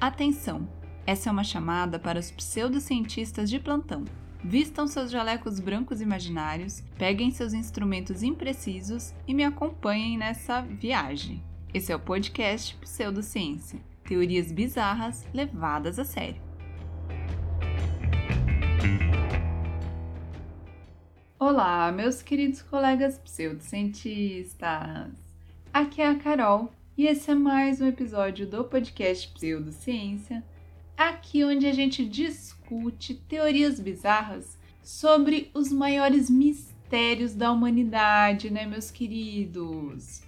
Atenção! Essa é uma chamada para os pseudocientistas de plantão. Vistam seus jalecos brancos imaginários, peguem seus instrumentos imprecisos e me acompanhem nessa viagem. Esse é o podcast Pseudociência teorias bizarras levadas a sério. Olá, meus queridos colegas pseudocientistas! Aqui é a Carol e esse é mais um episódio do podcast Pseudociência, aqui onde a gente discute teorias bizarras sobre os maiores mistérios da humanidade, né, meus queridos?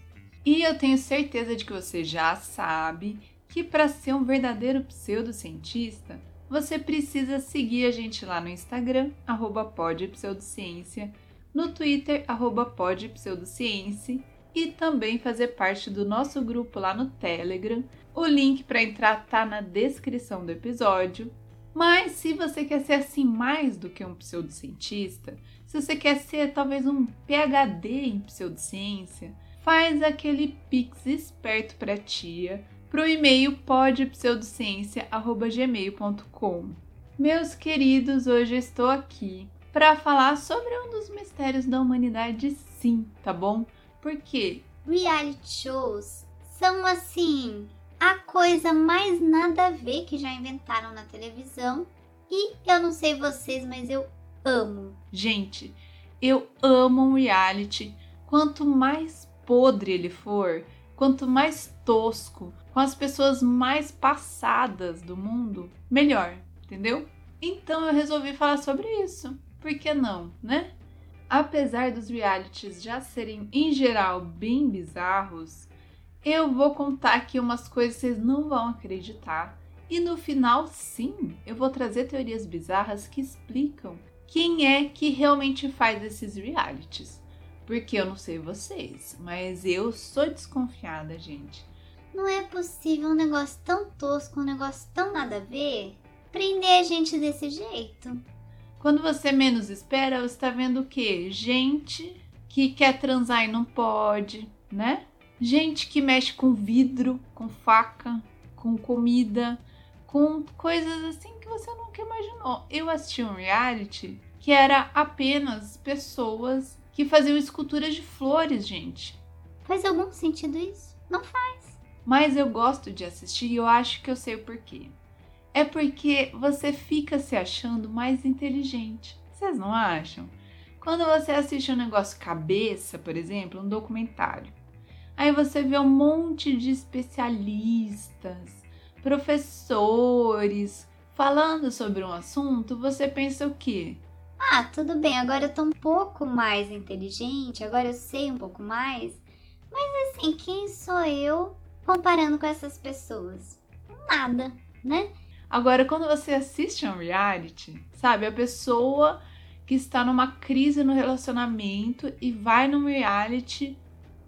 E eu tenho certeza de que você já sabe que para ser um verdadeiro pseudocientista, você precisa seguir a gente lá no Instagram, arroba podpseudociência, no Twitter, arroba podpseudociência, e também fazer parte do nosso grupo lá no Telegram. O link para entrar tá na descrição do episódio. Mas se você quer ser assim mais do que um pseudocientista, se você quer ser talvez um PhD em pseudociência, faz aquele pix esperto para tia para o e-mail podpseudociência.gmail.com. Meus queridos, hoje estou aqui para falar sobre um dos mistérios da humanidade, sim, tá bom? Porque reality shows são assim a coisa mais nada a ver que já inventaram na televisão. E eu não sei vocês, mas eu amo. Gente, eu amo um reality. Quanto mais podre ele for, quanto mais tosco, com as pessoas mais passadas do mundo, melhor, entendeu? Então eu resolvi falar sobre isso. Por que não, né? Apesar dos realities já serem em geral bem bizarros, eu vou contar aqui umas coisas que vocês não vão acreditar. E no final, sim, eu vou trazer teorias bizarras que explicam quem é que realmente faz esses realities. Porque eu não sei vocês, mas eu sou desconfiada, gente. Não é possível um negócio tão tosco, um negócio tão nada a ver, prender a gente desse jeito. Quando você menos espera, você está vendo o quê? Gente que quer transar e não pode, né? Gente que mexe com vidro, com faca, com comida, com coisas assim que você nunca imaginou. Eu assisti um reality que era apenas pessoas que faziam esculturas de flores, gente. Faz algum sentido isso? Não faz. Mas eu gosto de assistir e eu acho que eu sei o porquê. É porque você fica se achando mais inteligente. Vocês não acham? Quando você assiste um negócio cabeça, por exemplo, um documentário, aí você vê um monte de especialistas, professores falando sobre um assunto, você pensa o quê? Ah, tudo bem, agora eu tô um pouco mais inteligente, agora eu sei um pouco mais. Mas assim, quem sou eu comparando com essas pessoas? Nada, né? Agora, quando você assiste a um reality, sabe, a pessoa que está numa crise no relacionamento e vai num reality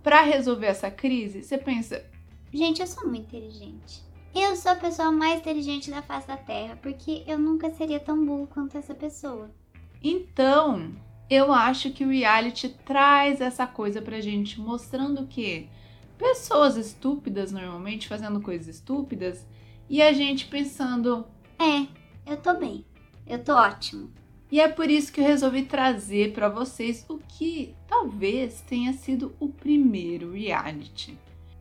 para resolver essa crise, você pensa: gente, eu sou muito inteligente. Eu sou a pessoa mais inteligente da face da Terra, porque eu nunca seria tão burro quanto essa pessoa. Então, eu acho que o reality traz essa coisa pra gente, mostrando que pessoas estúpidas normalmente fazendo coisas estúpidas e a gente pensando: é, eu tô bem, eu tô ótimo. E é por isso que eu resolvi trazer para vocês o que talvez tenha sido o primeiro reality.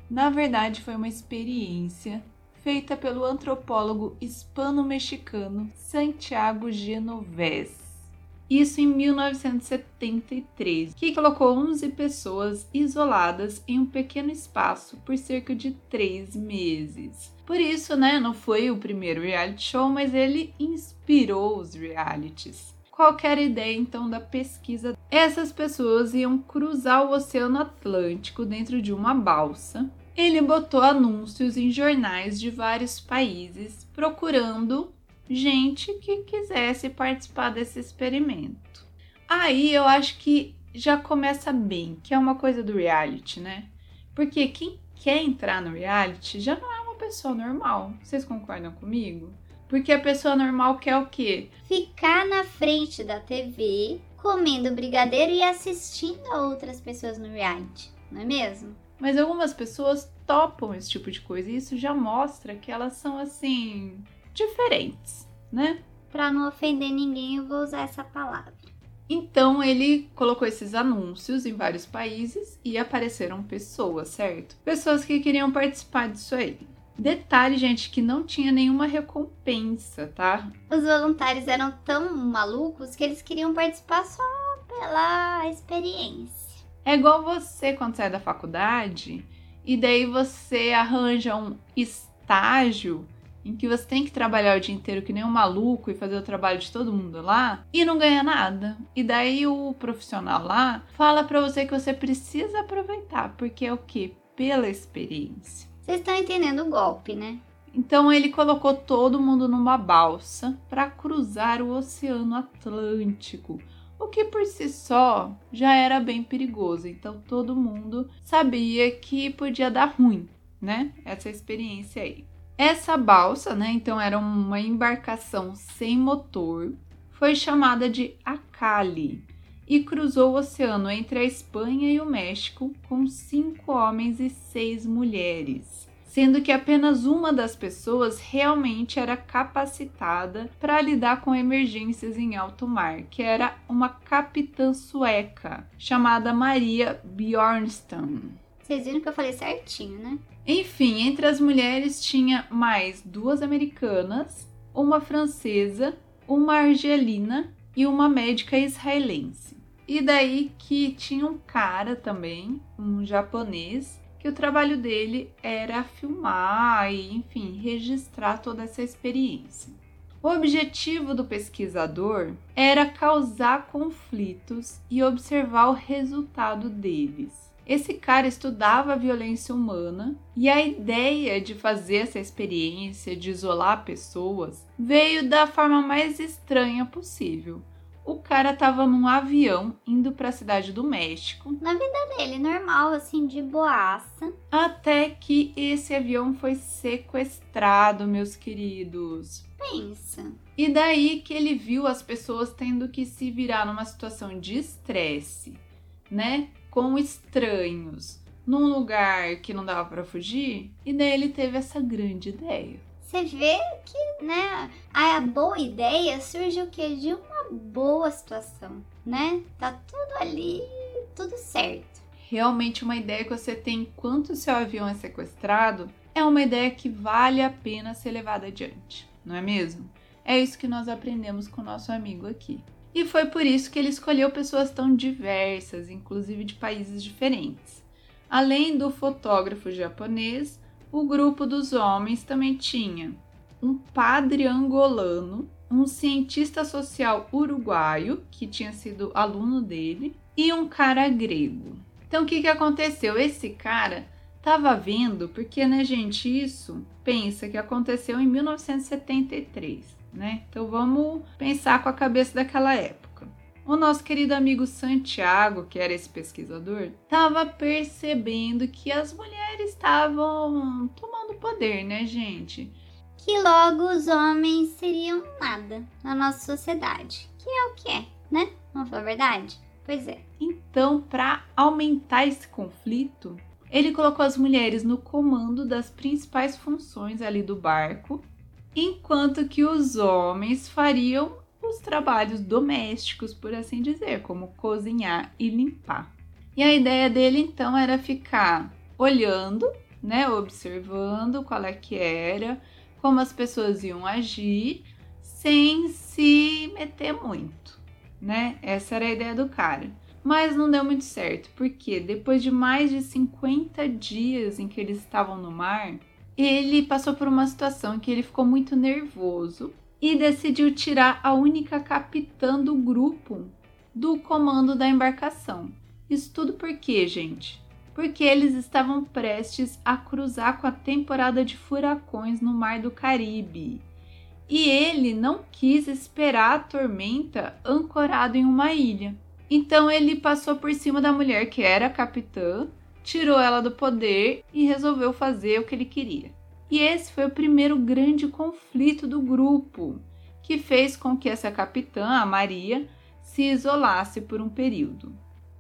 Na verdade, foi uma experiência feita pelo antropólogo hispano-mexicano Santiago Genovese isso em 1973, que colocou 11 pessoas isoladas em um pequeno espaço por cerca de três meses. Por isso, né, não foi o primeiro reality show, mas ele inspirou os realities. Qual era a ideia então da pesquisa? Essas pessoas iam cruzar o Oceano Atlântico dentro de uma balsa. Ele botou anúncios em jornais de vários países procurando gente que quisesse participar desse experimento. Aí eu acho que já começa bem, que é uma coisa do reality, né? Porque quem quer entrar no reality já não é uma pessoa normal. Vocês concordam comigo? Porque a pessoa normal quer o quê? Ficar na frente da TV, comendo brigadeiro e assistindo a outras pessoas no reality, não é mesmo? Mas algumas pessoas topam esse tipo de coisa e isso já mostra que elas são assim diferentes, né? Para não ofender ninguém, eu vou usar essa palavra. Então ele colocou esses anúncios em vários países e apareceram pessoas, certo? Pessoas que queriam participar disso aí. Detalhe, gente, que não tinha nenhuma recompensa, tá? Os voluntários eram tão malucos que eles queriam participar só pela experiência. É igual você quando sai da faculdade e daí você arranja um estágio em que você tem que trabalhar o dia inteiro que nem um maluco e fazer o trabalho de todo mundo lá e não ganha nada. E daí o profissional lá fala para você que você precisa aproveitar, porque é o que? Pela experiência. Vocês estão entendendo o golpe, né? Então ele colocou todo mundo numa balsa para cruzar o Oceano Atlântico, o que por si só já era bem perigoso. Então todo mundo sabia que podia dar ruim, né? Essa experiência aí. Essa balsa, né, então era uma embarcação sem motor, foi chamada de Acali e cruzou o oceano entre a Espanha e o México com cinco homens e seis mulheres, sendo que apenas uma das pessoas realmente era capacitada para lidar com emergências em alto mar, que era uma capitã sueca chamada Maria Bjornstam. Vocês viram que eu falei certinho, né? Enfim, entre as mulheres tinha mais duas americanas, uma francesa, uma argelina e uma médica israelense. E daí que tinha um cara também, um japonês, que o trabalho dele era filmar e, enfim, registrar toda essa experiência. O objetivo do pesquisador era causar conflitos e observar o resultado deles. Esse cara estudava a violência humana e a ideia de fazer essa experiência de isolar pessoas veio da forma mais estranha possível. O cara tava num avião indo para a cidade do México. Na vida dele, normal, assim, de boaça. Até que esse avião foi sequestrado, meus queridos. Pensa. E daí que ele viu as pessoas tendo que se virar numa situação de estresse, né? Com estranhos num lugar que não dava para fugir, e daí ele teve essa grande ideia. Você vê que, né, a boa ideia surge o quê? De uma boa situação, né? Tá tudo ali, tudo certo. Realmente uma ideia que você tem enquanto seu avião é sequestrado é uma ideia que vale a pena ser levada adiante, não é mesmo? É isso que nós aprendemos com o nosso amigo aqui. E foi por isso que ele escolheu pessoas tão diversas, inclusive de países diferentes. Além do fotógrafo japonês, o grupo dos homens também tinha um padre angolano, um cientista social uruguaio, que tinha sido aluno dele, e um cara grego. Então, o que, que aconteceu? Esse cara estava vendo, porque, né, gente, isso pensa que aconteceu em 1973 né? Então vamos pensar com a cabeça daquela época. O nosso querido amigo Santiago, que era esse pesquisador, estava percebendo que as mulheres estavam tomando poder, né, gente? Que logo os homens seriam nada na nossa sociedade. Que é o que é, né? Não foi verdade? Pois é. Então, para aumentar esse conflito, ele colocou as mulheres no comando das principais funções ali do barco enquanto que os homens fariam os trabalhos domésticos, por assim dizer, como cozinhar e limpar. E a ideia dele então era ficar olhando, né, observando qual é que era, como as pessoas iam agir, sem se meter muito, né? Essa era a ideia do cara. Mas não deu muito certo, porque depois de mais de 50 dias em que eles estavam no mar, ele passou por uma situação que ele ficou muito nervoso e decidiu tirar a única capitã do grupo do comando da embarcação. Isso tudo por quê, gente? Porque eles estavam prestes a cruzar com a temporada de furacões no Mar do Caribe. E ele não quis esperar a tormenta ancorado em uma ilha. Então ele passou por cima da mulher que era capitã tirou ela do poder e resolveu fazer o que ele queria. E esse foi o primeiro grande conflito do grupo, que fez com que essa capitã, a Maria, se isolasse por um período.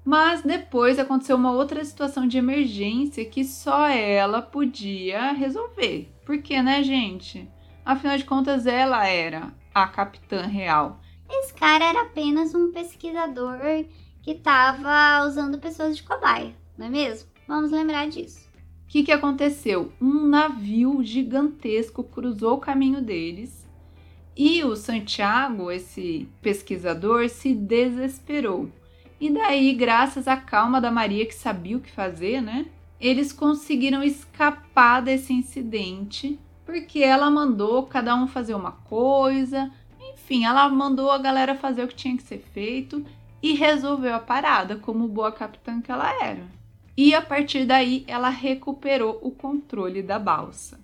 Mas depois aconteceu uma outra situação de emergência que só ela podia resolver. Por quê, né, gente? Afinal de contas, ela era a capitã real. Esse cara era apenas um pesquisador que estava usando pessoas de cobaia, não é mesmo? Vamos lembrar disso. O que, que aconteceu? Um navio gigantesco cruzou o caminho deles e o Santiago, esse pesquisador, se desesperou. E daí, graças à calma da Maria, que sabia o que fazer, né? Eles conseguiram escapar desse incidente, porque ela mandou cada um fazer uma coisa, enfim, ela mandou a galera fazer o que tinha que ser feito e resolveu a parada, como boa capitã que ela era. E a partir daí ela recuperou o controle da balsa.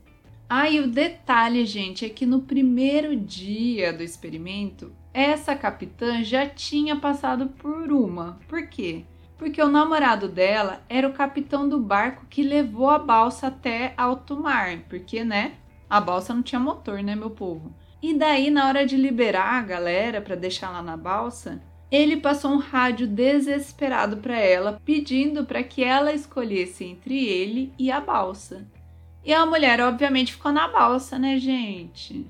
Ah, o detalhe, gente, é que no primeiro dia do experimento, essa capitã já tinha passado por uma. Por quê? Porque o namorado dela era o capitão do barco que levou a balsa até alto mar, porque, né, a balsa não tinha motor, né, meu povo? E daí, na hora de liberar a galera para deixar lá na balsa, ele passou um rádio desesperado para ela, pedindo para que ela escolhesse entre ele e a balsa. E a mulher, obviamente, ficou na balsa, né, gente?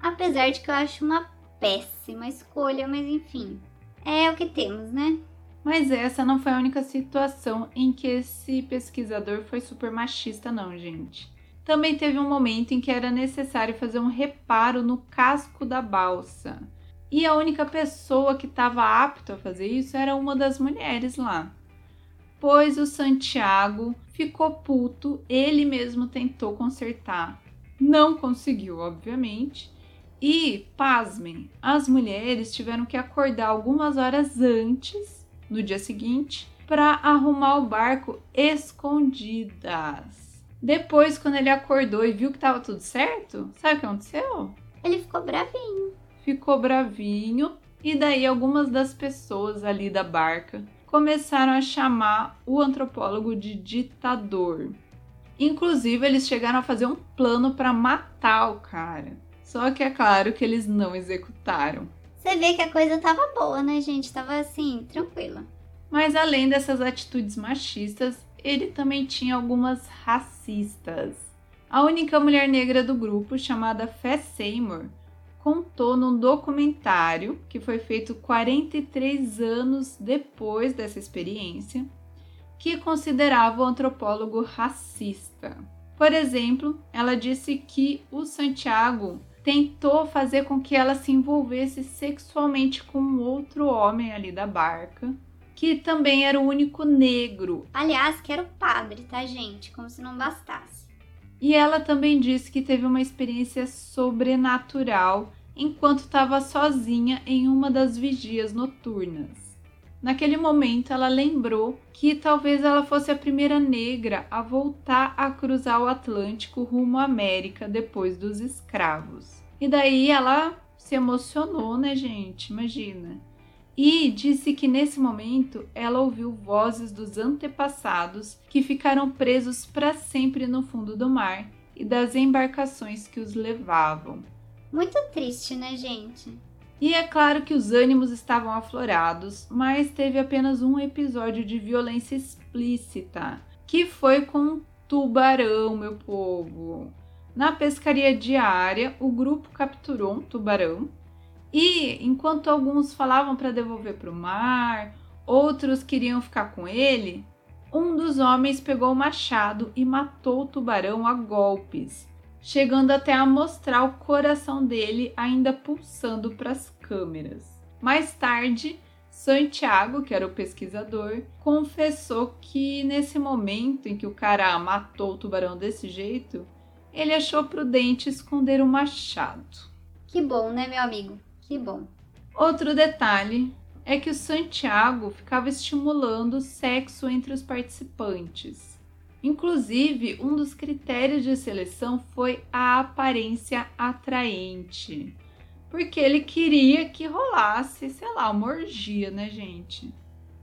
Apesar de que eu acho uma péssima escolha, mas enfim, é o que temos, né? Mas essa não foi a única situação em que esse pesquisador foi super machista, não, gente. Também teve um momento em que era necessário fazer um reparo no casco da balsa. E a única pessoa que estava apta a fazer isso era uma das mulheres lá. Pois o Santiago ficou puto, ele mesmo tentou consertar. Não conseguiu, obviamente. E, pasmem, as mulheres tiveram que acordar algumas horas antes, no dia seguinte, para arrumar o barco escondidas. Depois, quando ele acordou e viu que tava tudo certo, sabe o que aconteceu? Ele ficou bravinho. Ficou bravinho e daí algumas das pessoas ali da barca começaram a chamar o antropólogo de ditador. Inclusive, eles chegaram a fazer um plano para matar o cara. Só que é claro que eles não executaram. Você vê que a coisa tava boa, né, gente? Tava assim, tranquila. Mas além dessas atitudes machistas, ele também tinha algumas racistas. A única mulher negra do grupo, chamada Fé Seymour, contou num documentário que foi feito 43 anos depois dessa experiência, que considerava o antropólogo racista. Por exemplo, ela disse que o Santiago tentou fazer com que ela se envolvesse sexualmente com outro homem ali da barca que também era o único negro. Aliás, que era o padre, tá, gente? Como se não bastasse. E ela também disse que teve uma experiência sobrenatural enquanto estava sozinha em uma das vigias noturnas. Naquele momento, ela lembrou que talvez ela fosse a primeira negra a voltar a cruzar o Atlântico rumo à América depois dos escravos. E daí ela se emocionou, né, gente? Imagina e disse que nesse momento ela ouviu vozes dos antepassados que ficaram presos para sempre no fundo do mar e das embarcações que os levavam. Muito triste, né, gente? E é claro que os ânimos estavam aflorados, mas teve apenas um episódio de violência explícita, que foi com um tubarão, meu povo. Na pescaria diária, o grupo capturou um tubarão e enquanto alguns falavam para devolver para o mar, outros queriam ficar com ele, um dos homens pegou o machado e matou o tubarão a golpes, chegando até a mostrar o coração dele ainda pulsando para as câmeras. Mais tarde, Santiago, que era o pesquisador, confessou que nesse momento em que o cara matou o tubarão desse jeito, ele achou prudente esconder o machado. Que bom, né, meu amigo? Que bom. Outro detalhe é que o Santiago ficava estimulando o sexo entre os participantes. Inclusive, um dos critérios de seleção foi a aparência atraente. Porque ele queria que rolasse, sei lá, uma orgia, né, gente?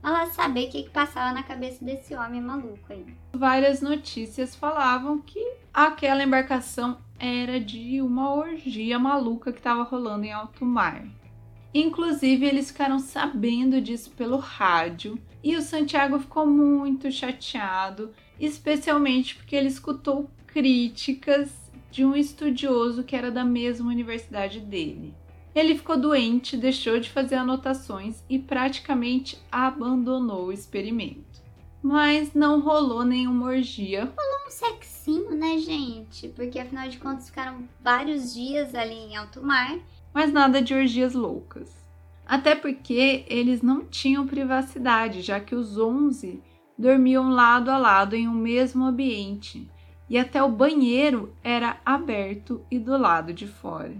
Ela saber o que, que passava na cabeça desse homem maluco aí. Várias notícias falavam que aquela embarcação era de uma orgia maluca que estava rolando em alto mar. Inclusive, eles ficaram sabendo disso pelo rádio e o Santiago ficou muito chateado, especialmente porque ele escutou críticas de um estudioso que era da mesma universidade dele. Ele ficou doente, deixou de fazer anotações e praticamente abandonou o experimento. Mas não rolou nenhuma orgia. Rolou um sexinho, né, gente? Porque afinal de contas ficaram vários dias ali em alto mar mas nada de orgias loucas. Até porque eles não tinham privacidade, já que os 11 dormiam lado a lado em um mesmo ambiente e até o banheiro era aberto e do lado de fora.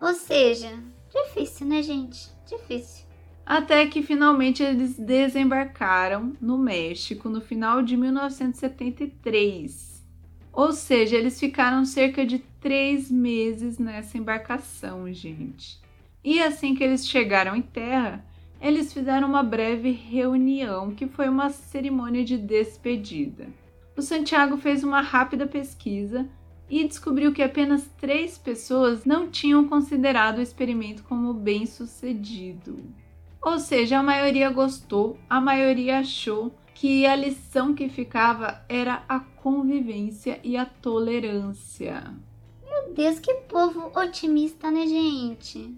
Ou seja, difícil, né, gente? Difícil. Até que finalmente eles desembarcaram no México no final de 1973 ou seja, eles ficaram cerca de três meses nessa embarcação, gente. E assim que eles chegaram em terra, eles fizeram uma breve reunião, que foi uma cerimônia de despedida. O Santiago fez uma rápida pesquisa e descobriu que apenas três pessoas não tinham considerado o experimento como bem sucedido. Ou seja, a maioria gostou, a maioria achou que a lição que ficava era a convivência e a tolerância. Meu Deus, que povo otimista, né, gente?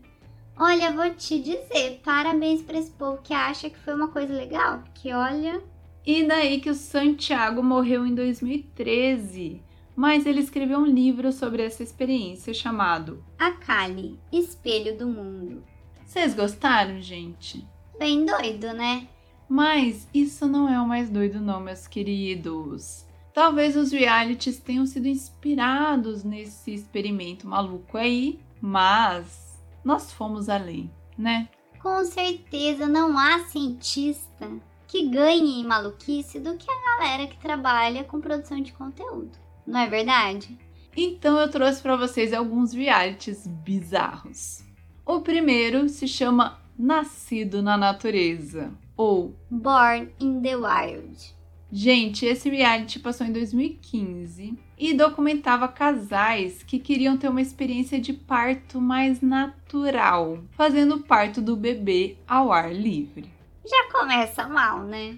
Olha, vou te dizer, parabéns para esse povo que acha que foi uma coisa legal, porque olha. E daí que o Santiago morreu em 2013, mas ele escreveu um livro sobre essa experiência chamado A Kali, Espelho do Mundo. Vocês gostaram, gente? Bem doido, né? Mas isso não é o mais doido, não, meus queridos. Talvez os realities tenham sido inspirados nesse experimento maluco aí, mas nós fomos além, né? Com certeza não há cientista que ganhe em maluquice do que a galera que trabalha com produção de conteúdo. Não é verdade? Então eu trouxe para vocês alguns realities bizarros. O primeiro se chama Nascido na Natureza ou Born in the Wild. Gente, esse reality passou em 2015 e documentava casais que queriam ter uma experiência de parto mais natural, fazendo o parto do bebê ao ar livre. Já começa mal, né?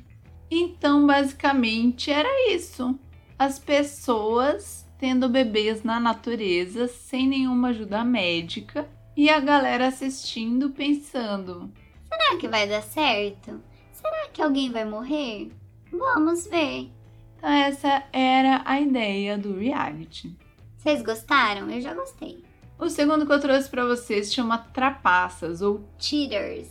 Então, basicamente, era isso. As pessoas tendo bebês na natureza sem nenhuma ajuda médica e a galera assistindo pensando: Será que vai dar certo? Será que alguém vai morrer? Vamos ver. Então, essa era a ideia do reality. Vocês gostaram? Eu já gostei. O segundo que eu trouxe para vocês chama Trapaças ou Cheaters.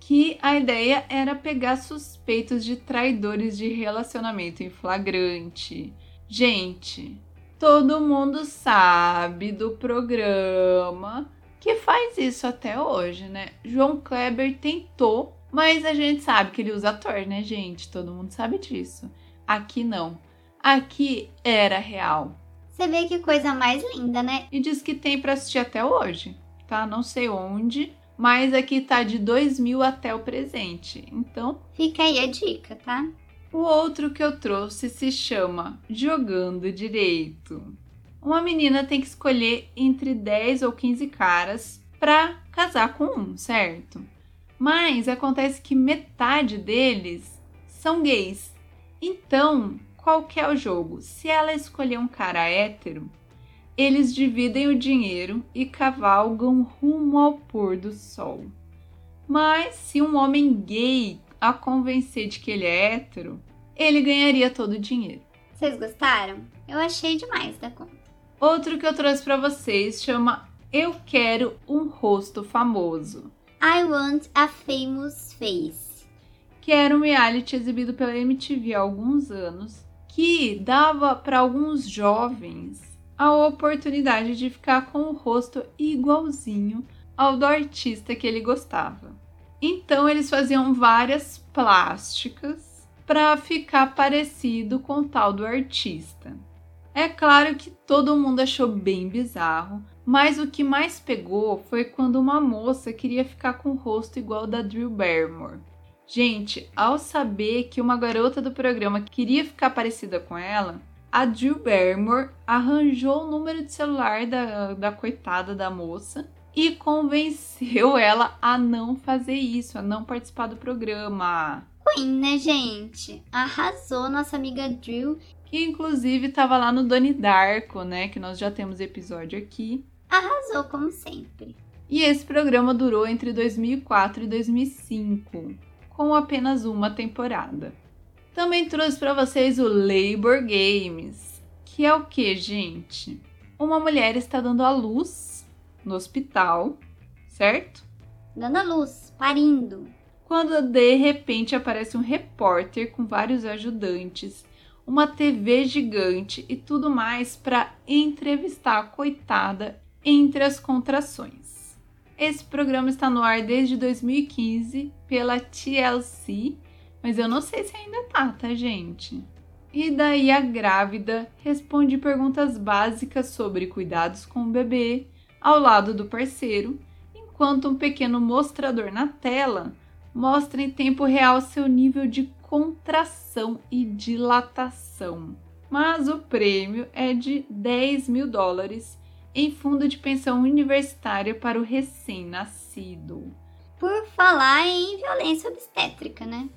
Que a ideia era pegar suspeitos de traidores de relacionamento em flagrante. Gente, todo mundo sabe do programa que faz isso até hoje, né? João Kleber tentou, mas a gente sabe que ele usa ator, né, gente? Todo mundo sabe disso. Aqui não. Aqui era real. Você vê que coisa mais linda, né? E diz que tem para assistir até hoje, tá? Não sei onde, mas aqui tá de 2000 até o presente. Então, fica aí a dica, tá? O outro que eu trouxe se chama Jogando Direito uma menina tem que escolher entre 10 ou 15 caras para casar com um, certo? Mas acontece que metade deles são gays. Então, qual que é o jogo? Se ela escolher um cara hétero, eles dividem o dinheiro e cavalgam rumo ao pôr do sol. Mas se um homem gay a convencer de que ele é hétero, ele ganharia todo o dinheiro. Vocês gostaram? Eu achei demais da conta. Outro que eu trouxe para vocês chama Eu Quero um Rosto Famoso. I Want a Famous Face. Que era um reality exibido pela MTV há alguns anos, que dava para alguns jovens a oportunidade de ficar com o rosto igualzinho ao do artista que ele gostava. Então eles faziam várias plásticas para ficar parecido com o tal do artista. É claro que todo mundo achou bem bizarro, mas o que mais pegou foi quando uma moça queria ficar com o rosto igual da Drew Barrymore. Gente, ao saber que uma garota do programa queria ficar parecida com ela, a Drew Barrymore arranjou o número de celular da, da coitada da moça e convenceu ela a não fazer isso, a não participar do programa. Queen, né, gente? Arrasou nossa amiga Drew. Que inclusive estava lá no Doni Darko, né? Que nós já temos episódio aqui. Arrasou, como sempre. E esse programa durou entre 2004 e 2005, com apenas uma temporada. Também trouxe para vocês o Labor Games, que é o que, gente? Uma mulher está dando à luz no hospital, certo? Dando à luz, parindo. Quando de repente aparece um repórter com vários ajudantes, uma TV gigante e tudo mais para entrevistar a coitada entre as contrações. Esse programa está no ar desde 2015 pela TLC, mas eu não sei se ainda tá, tá, gente? E daí a grávida responde perguntas básicas sobre cuidados com o bebê ao lado do parceiro, enquanto um pequeno mostrador na tela mostra em tempo real seu nível de contração e dilatação. Mas o prêmio é de 10 mil dólares em fundo de pensão universitária para o recém-nascido. Por falar em violência obstétrica, né?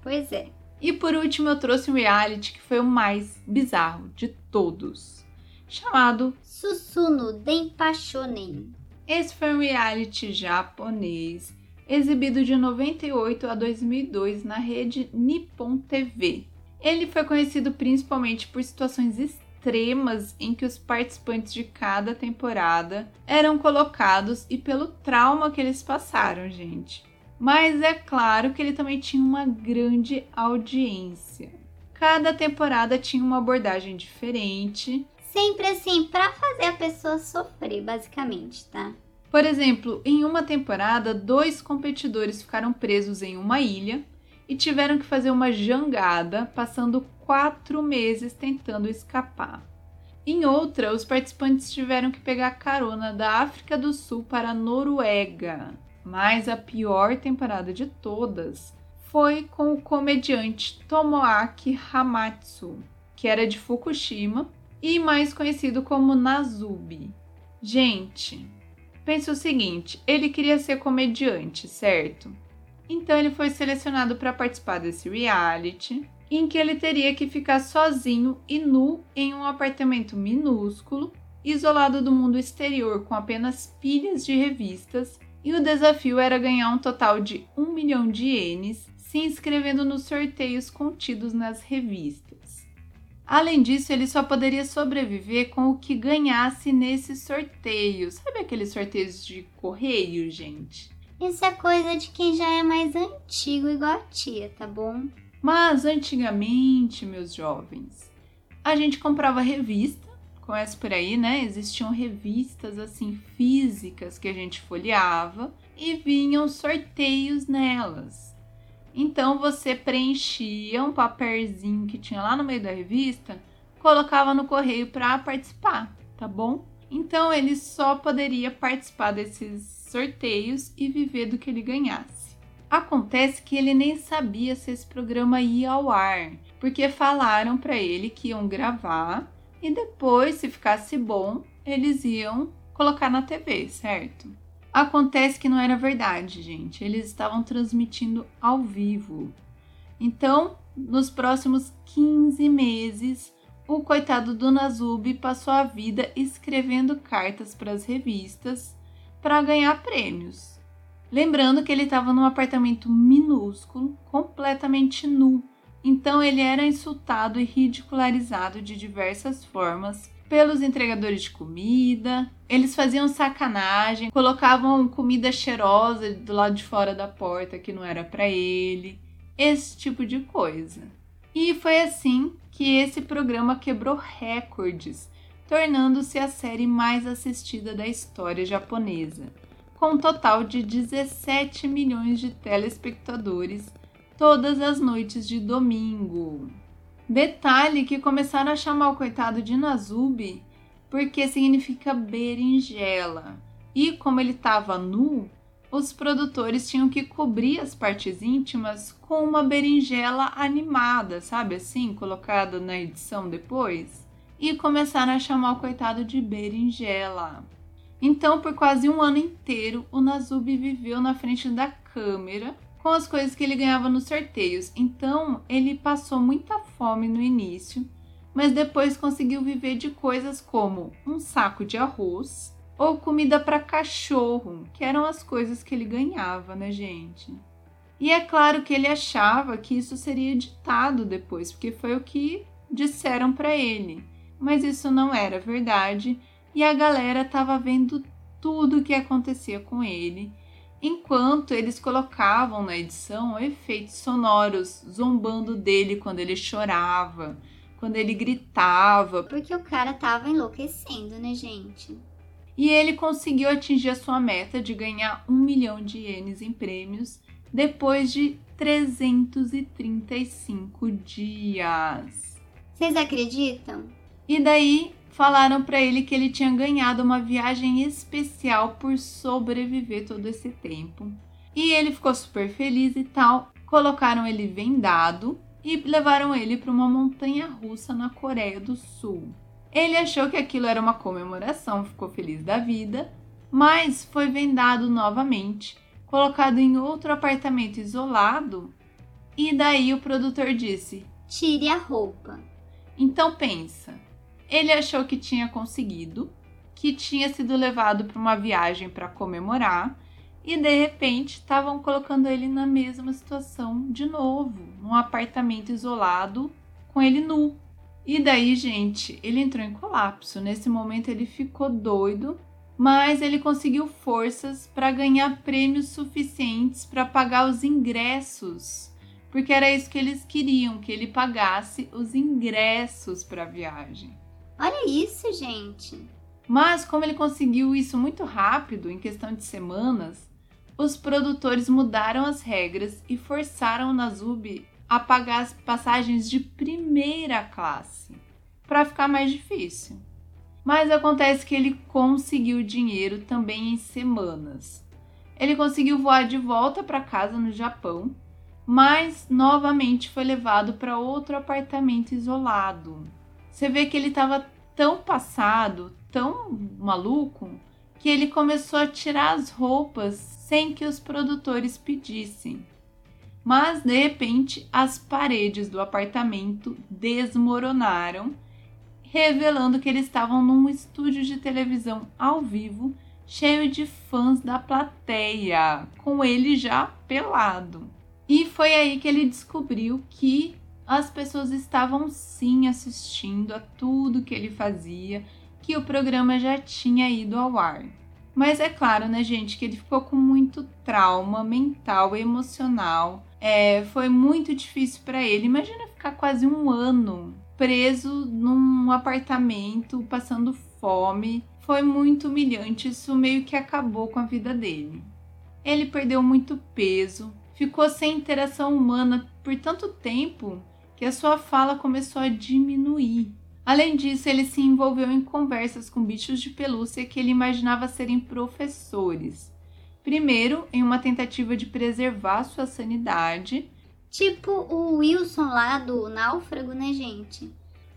Pois é. E por último, eu trouxe um reality que foi o mais bizarro de todos, chamado Susuno Denpachonen. Esse foi um reality japonês exibido de 98 a 2002 na rede Nippon TV. Ele foi conhecido principalmente por situações extremas em que os participantes de cada temporada eram colocados e pelo trauma que eles passaram, gente. Mas é claro que ele também tinha uma grande audiência. Cada temporada tinha uma abordagem diferente. Sempre assim, para fazer a pessoa sofrer, basicamente, tá? Por exemplo, em uma temporada, dois competidores ficaram presos em uma ilha e tiveram que fazer uma jangada, passando quatro meses tentando escapar. Em outra, os participantes tiveram que pegar carona da África do Sul para a Noruega. Mas a pior temporada de todas foi com o comediante Tomoaki Hamatsu, que era de Fukushima e mais conhecido como Nazubi. Gente, pense o seguinte: ele queria ser comediante, certo? Então ele foi selecionado para participar desse reality, em que ele teria que ficar sozinho e nu em um apartamento minúsculo, isolado do mundo exterior com apenas pilhas de revistas e o desafio era ganhar um total de 1 milhão de ienes se inscrevendo nos sorteios contidos nas revistas. Além disso, ele só poderia sobreviver com o que ganhasse nesses sorteios. Sabe aqueles sorteios de correio, gente? Isso é coisa de quem já é mais antigo, igual a tia, tá bom? Mas antigamente, meus jovens, a gente comprava revista conhece por aí, né? Existiam revistas assim físicas que a gente folheava e vinham sorteios nelas. Então você preenchia um papelzinho que tinha lá no meio da revista, colocava no correio para participar, tá bom? Então ele só poderia participar desses sorteios e viver do que ele ganhasse. Acontece que ele nem sabia se esse programa ia ao ar, porque falaram para ele que iam gravar e depois, se ficasse bom, eles iam colocar na TV, certo? Acontece que não era verdade, gente. Eles estavam transmitindo ao vivo. Então, nos próximos 15 meses, o coitado do Nazubi passou a vida escrevendo cartas para as revistas para ganhar prêmios. Lembrando que ele estava num apartamento minúsculo, completamente nu, então ele era insultado e ridicularizado de diversas formas pelos entregadores de comida. Eles faziam sacanagem, colocavam comida cheirosa do lado de fora da porta que não era para ele, esse tipo de coisa. E foi assim que esse programa quebrou recordes, tornando-se a série mais assistida da história japonesa, com um total de 17 milhões de telespectadores todas as noites de domingo. Detalhe que começaram a chamar o coitado de Nazubi porque significa berinjela. E como ele estava nu, os produtores tinham que cobrir as partes íntimas com uma berinjela animada, sabe assim, colocada na edição depois. E começaram a chamar o coitado de berinjela. Então, por quase um ano inteiro, o Nazubi viveu na frente da câmera com as coisas que ele ganhava nos sorteios. Então, ele passou muita fome no início, mas depois conseguiu viver de coisas como um saco de arroz ou comida para cachorro, que eram as coisas que ele ganhava, né, gente? E é claro que ele achava que isso seria editado depois, porque foi o que disseram para ele. Mas isso não era verdade e a galera estava vendo tudo o que acontecia com ele, enquanto eles colocavam na edição efeitos sonoros zombando dele quando ele chorava, quando ele gritava. Porque o cara tava enlouquecendo, né, gente? E ele conseguiu atingir a sua meta de ganhar um milhão de ienes em prêmios depois de 335 dias. Vocês acreditam? E daí falaram para ele que ele tinha ganhado uma viagem especial por sobreviver todo esse tempo. E ele ficou super feliz e tal. Colocaram ele vendado e levaram ele para uma montanha russa na Coreia do Sul. Ele achou que aquilo era uma comemoração, ficou feliz da vida, mas foi vendado novamente, colocado em outro apartamento isolado. E daí o produtor disse: Tire a roupa. Então pensa, ele achou que tinha conseguido, que tinha sido levado para uma viagem para comemorar e de repente estavam colocando ele na mesma situação de novo, num apartamento isolado com ele nu. E daí, gente, ele entrou em colapso. Nesse momento ele ficou doido, mas ele conseguiu forças para ganhar prêmios suficientes para pagar os ingressos, porque era isso que eles queriam, que ele pagasse os ingressos para a viagem. Olha isso, gente. Mas como ele conseguiu isso muito rápido, em questão de semanas, os produtores mudaram as regras e forçaram o a pagar as passagens de primeira classe, para ficar mais difícil. Mas acontece que ele conseguiu dinheiro também em semanas. Ele conseguiu voar de volta para casa no Japão, mas novamente foi levado para outro apartamento isolado. Você vê que ele estava tão passado, tão maluco, que ele começou a tirar as roupas sem que os produtores pedissem. Mas de repente, as paredes do apartamento desmoronaram, revelando que eles estavam num estúdio de televisão ao vivo, cheio de fãs da plateia, com ele já pelado. E foi aí que ele descobriu que as pessoas estavam sim assistindo a tudo que ele fazia, que o programa já tinha ido ao ar. Mas é claro, né, gente, que ele ficou com muito trauma mental e emocional. É, foi muito difícil para ele. Imagina ficar quase um ano preso num apartamento, passando fome. Foi muito humilhante. Isso meio que acabou com a vida dele. Ele perdeu muito peso, ficou sem interação humana por tanto tempo que a sua fala começou a diminuir. Além disso, ele se envolveu em conversas com bichos de pelúcia que ele imaginava serem professores. Primeiro, em uma tentativa de preservar sua sanidade. Tipo o Wilson lá do Náufrago, né, gente?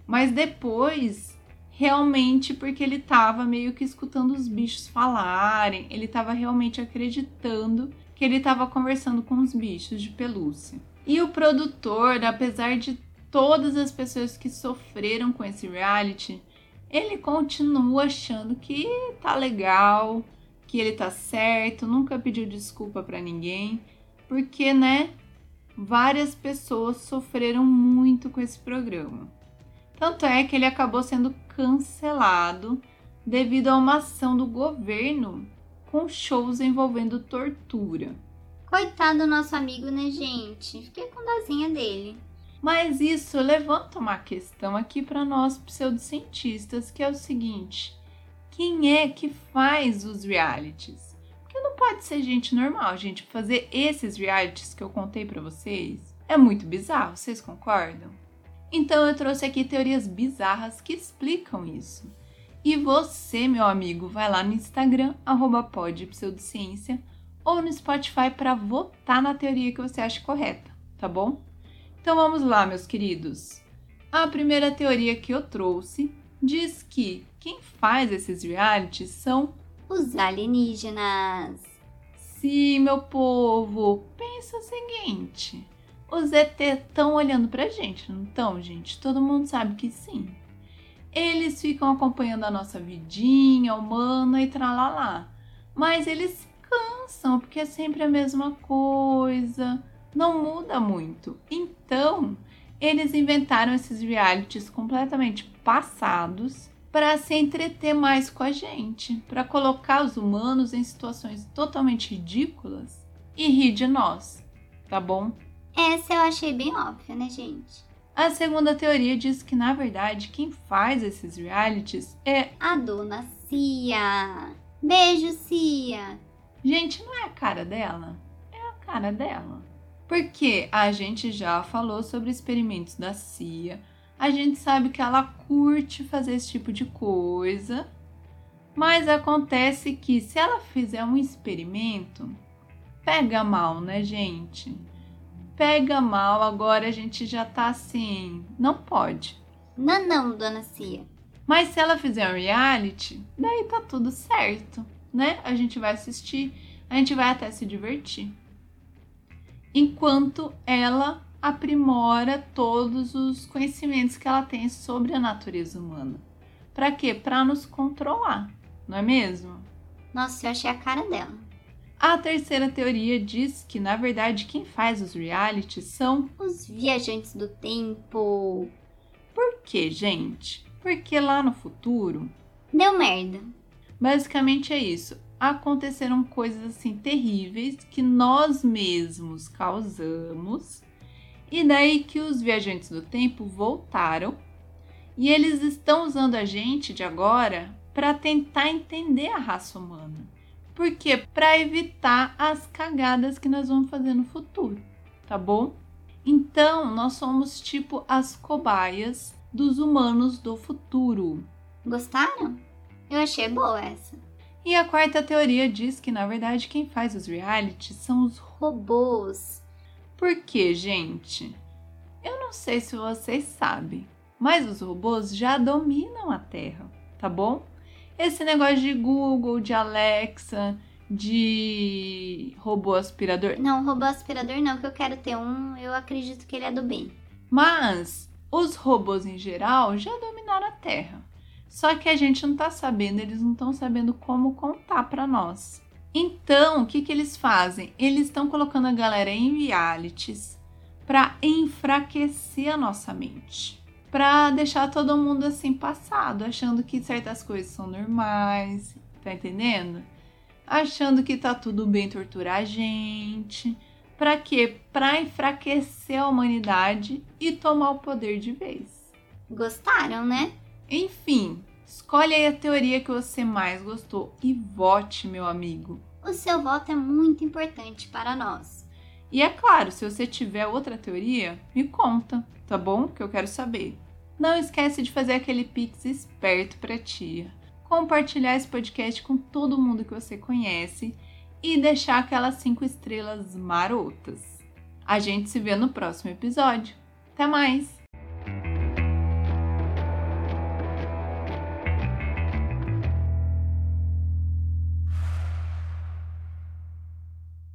Mas depois, realmente porque ele estava meio que escutando os bichos falarem, ele estava realmente acreditando que ele estava conversando com os bichos de pelúcia. E o produtor, apesar de todas as pessoas que sofreram com esse reality, ele continua achando que tá legal, que ele tá certo, nunca pediu desculpa para ninguém, porque, né, várias pessoas sofreram muito com esse programa. Tanto é que ele acabou sendo cancelado devido a uma ação do governo com shows envolvendo tortura. Coitado do nosso amigo, né, gente? Fiquei com dozinha dele. Mas isso levanta uma questão aqui para nós pseudocientistas, que é o seguinte: quem é que faz os realities? Porque não pode ser gente normal, gente, fazer esses realities que eu contei para vocês. É muito bizarro, vocês concordam? Então eu trouxe aqui teorias bizarras que explicam isso. E você, meu amigo, vai lá no Instagram, arroba ou no Spotify para votar na teoria que você acha correta, tá bom? Então vamos lá, meus queridos. A primeira teoria que eu trouxe diz que quem faz esses realities são Os alienígenas. Sim, meu povo, pensa o seguinte: os ET estão olhando pra gente, não estão, gente? Todo mundo sabe que sim. Eles ficam acompanhando a nossa vidinha humana e tralalá. Mas eles cansam, porque é sempre a mesma coisa, não muda muito. Então, eles inventaram esses realities completamente passados para se entreter mais com a gente, para colocar os humanos em situações totalmente ridículas e rir de nós, tá bom? Essa eu achei bem óbvia, né, gente? A segunda teoria diz que, na verdade, quem faz esses realities é a dona Cia. Beijo, Cia. Gente, não é a cara dela? É a cara dela. Porque a gente já falou sobre experimentos da Cia. A gente sabe que ela curte fazer esse tipo de coisa. Mas acontece que se ela fizer um experimento, pega mal, né, gente? pega mal, agora a gente já tá assim. Não pode. Não, não, dona Cia. Mas se ela fizer um reality, daí tá tudo certo, né? A gente vai assistir, a gente vai até se divertir. Enquanto ela aprimora todos os conhecimentos que ela tem sobre a natureza humana. Para quê? Para nos controlar, não é mesmo? Nossa, eu achei a cara dela. A terceira teoria diz que, na verdade, quem faz os realities são os viajantes do tempo. Por quê, gente? Porque lá no futuro. Deu merda. Basicamente é isso. Aconteceram coisas assim terríveis que nós mesmos causamos. E daí que os viajantes do tempo voltaram e eles estão usando a gente de agora para tentar entender a raça humana. Por quê? Para evitar as cagadas que nós vamos fazer no futuro, tá bom? Então, nós somos tipo as cobaias dos humanos do futuro. Gostaram? Eu achei boa essa. E a quarta teoria diz que, na verdade, quem faz os realities são os robôs. Por quê, gente? Eu não sei se vocês sabem, mas os robôs já dominam a Terra, tá bom? esse negócio de Google, de Alexa, de robô aspirador. Não, robô aspirador não, que eu quero ter um, eu acredito que ele é do bem. Mas os robôs em geral já dominaram a Terra. Só que a gente não tá sabendo, eles não estão sabendo como contar para nós. Então, o que, que eles fazem? Eles estão colocando a galera em realities para enfraquecer a nossa mente para deixar todo mundo assim passado, achando que certas coisas são normais, tá entendendo? Achando que tá tudo bem torturar a gente. Para quê? Para enfraquecer a humanidade e tomar o poder de vez. Gostaram, né? Enfim, escolhe aí a teoria que você mais gostou e vote, meu amigo. O seu voto é muito importante para nós. E é claro, se você tiver outra teoria, me conta, tá bom? Que eu quero saber. Não esquece de fazer aquele pix esperto para tia. Compartilhar esse podcast com todo mundo que você conhece e deixar aquelas cinco estrelas marotas. A gente se vê no próximo episódio. Até mais!